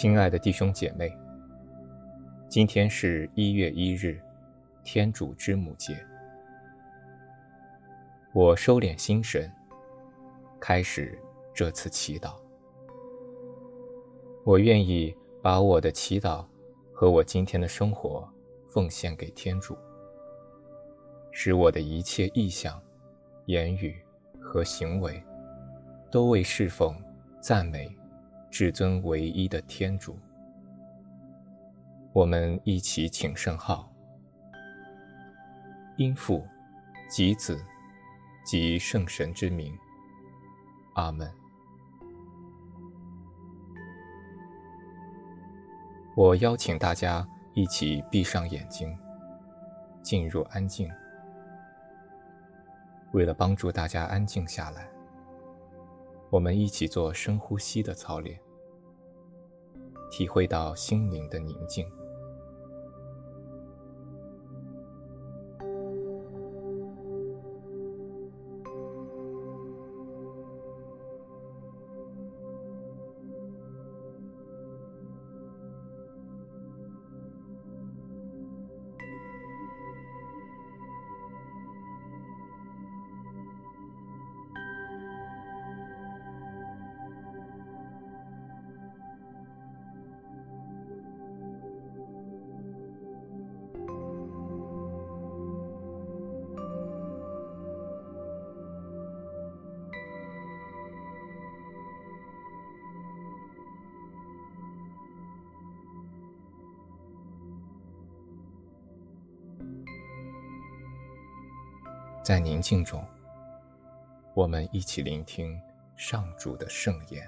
亲爱的弟兄姐妹，今天是一月一日，天主之母节。我收敛心神，开始这次祈祷。我愿意把我的祈祷和我今天的生活奉献给天主，使我的一切意向、言语和行为都为侍奉、赞美。至尊唯一的天主，我们一起请圣号，因父、及子、及圣神之名，阿门。我邀请大家一起闭上眼睛，进入安静。为了帮助大家安静下来。我们一起做深呼吸的操练，体会到心灵的宁静。在宁静中，我们一起聆听上主的圣言。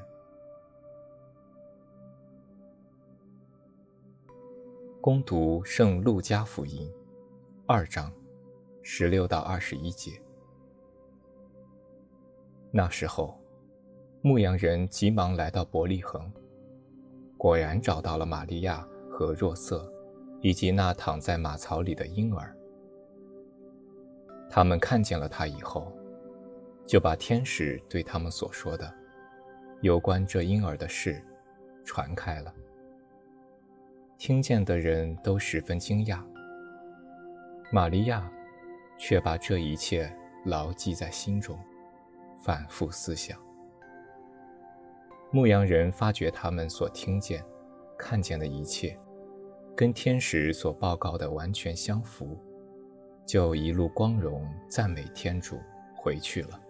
恭读圣路加福音二章十六到二十一节。那时候，牧羊人急忙来到伯利恒，果然找到了玛利亚和若瑟，以及那躺在马槽里的婴儿。他们看见了他以后，就把天使对他们所说的有关这婴儿的事传开了。听见的人都十分惊讶。玛利亚却把这一切牢记在心中，反复思想。牧羊人发觉他们所听见、看见的一切，跟天使所报告的完全相符。就一路光荣赞美天主，回去了。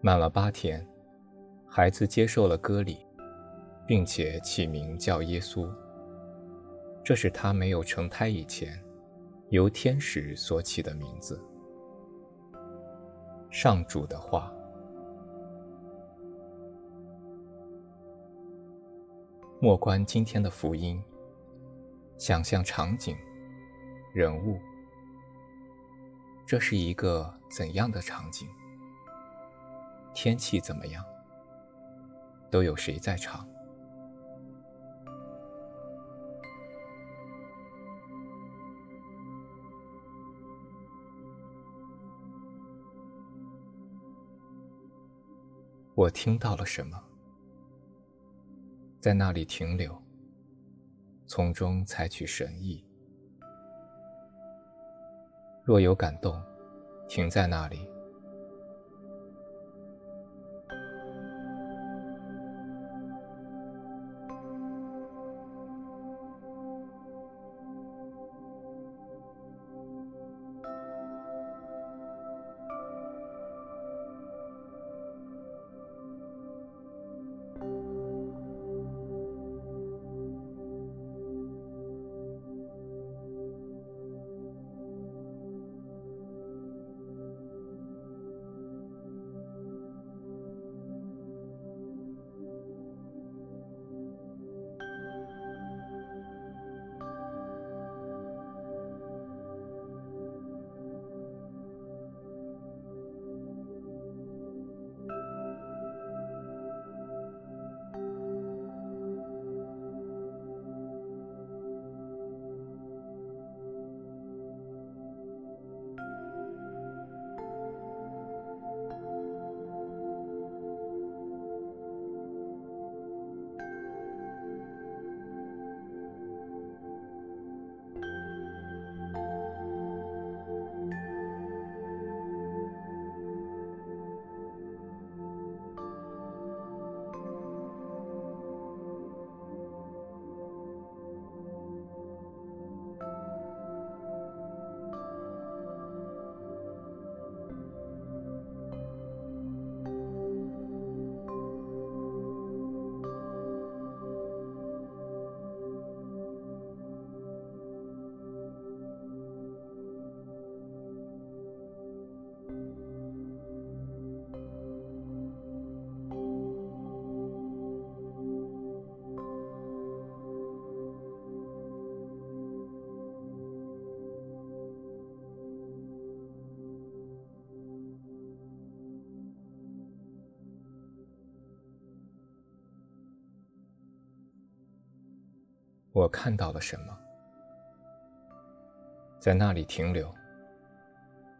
满了八天，孩子接受了割礼，并且起名叫耶稣。这是他没有成胎以前，由天使所起的名字。上主的话。默观今天的福音，想象场景、人物。这是一个怎样的场景？天气怎么样？都有谁在场？我听到了什么？在那里停留，从中采取神意。若有感动，停在那里。我看到了什么？在那里停留，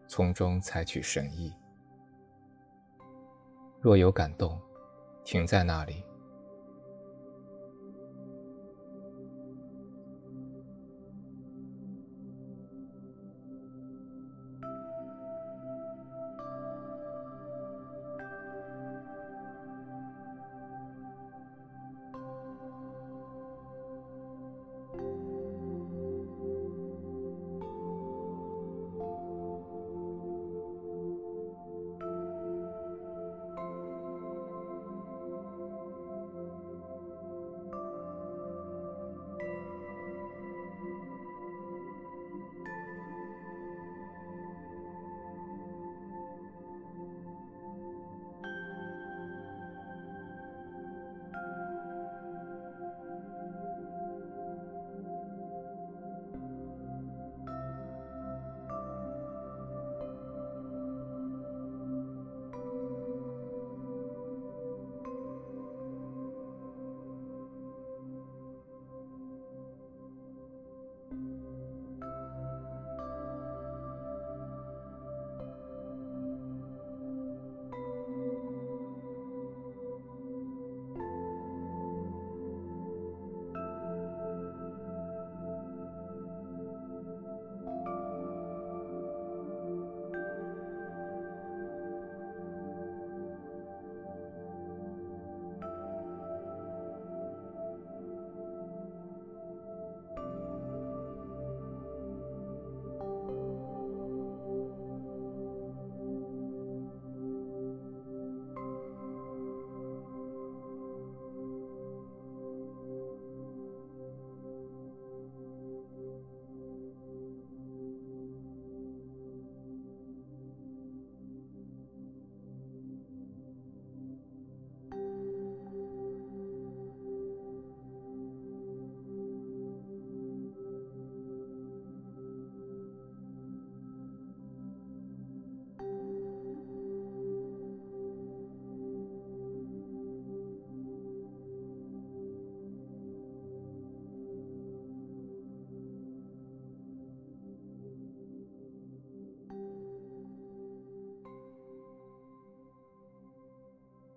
从中采取神意。若有感动，停在那里。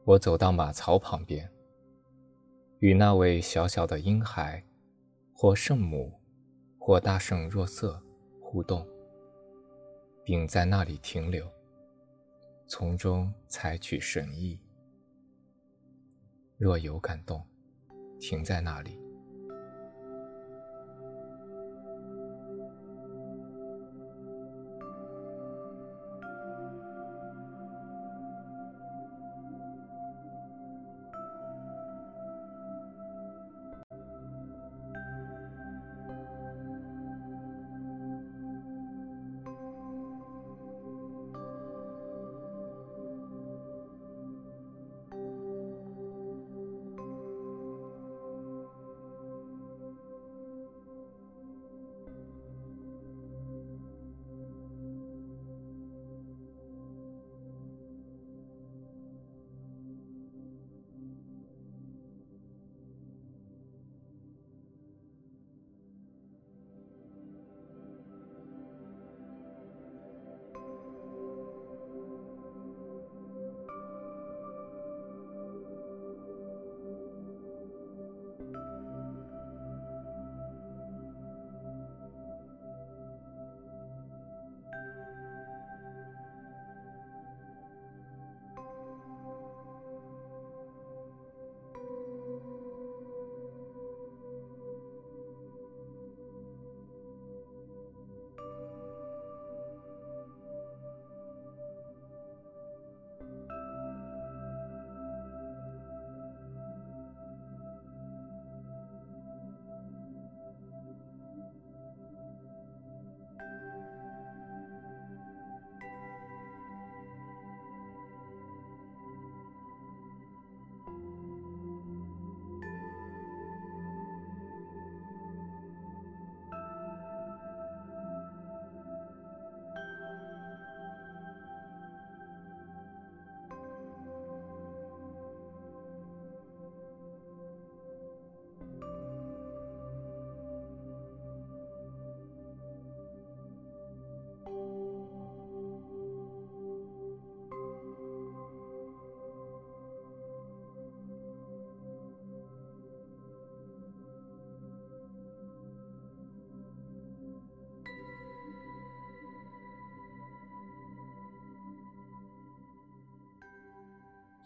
我走到马槽旁边，与那位小小的婴孩，或圣母，或大圣若瑟互动，并在那里停留，从中采取神意。若有感动，停在那里。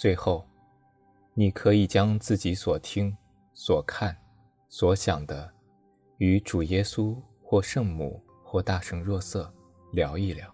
最后，你可以将自己所听、所看、所想的，与主耶稣或圣母或大圣若瑟聊一聊。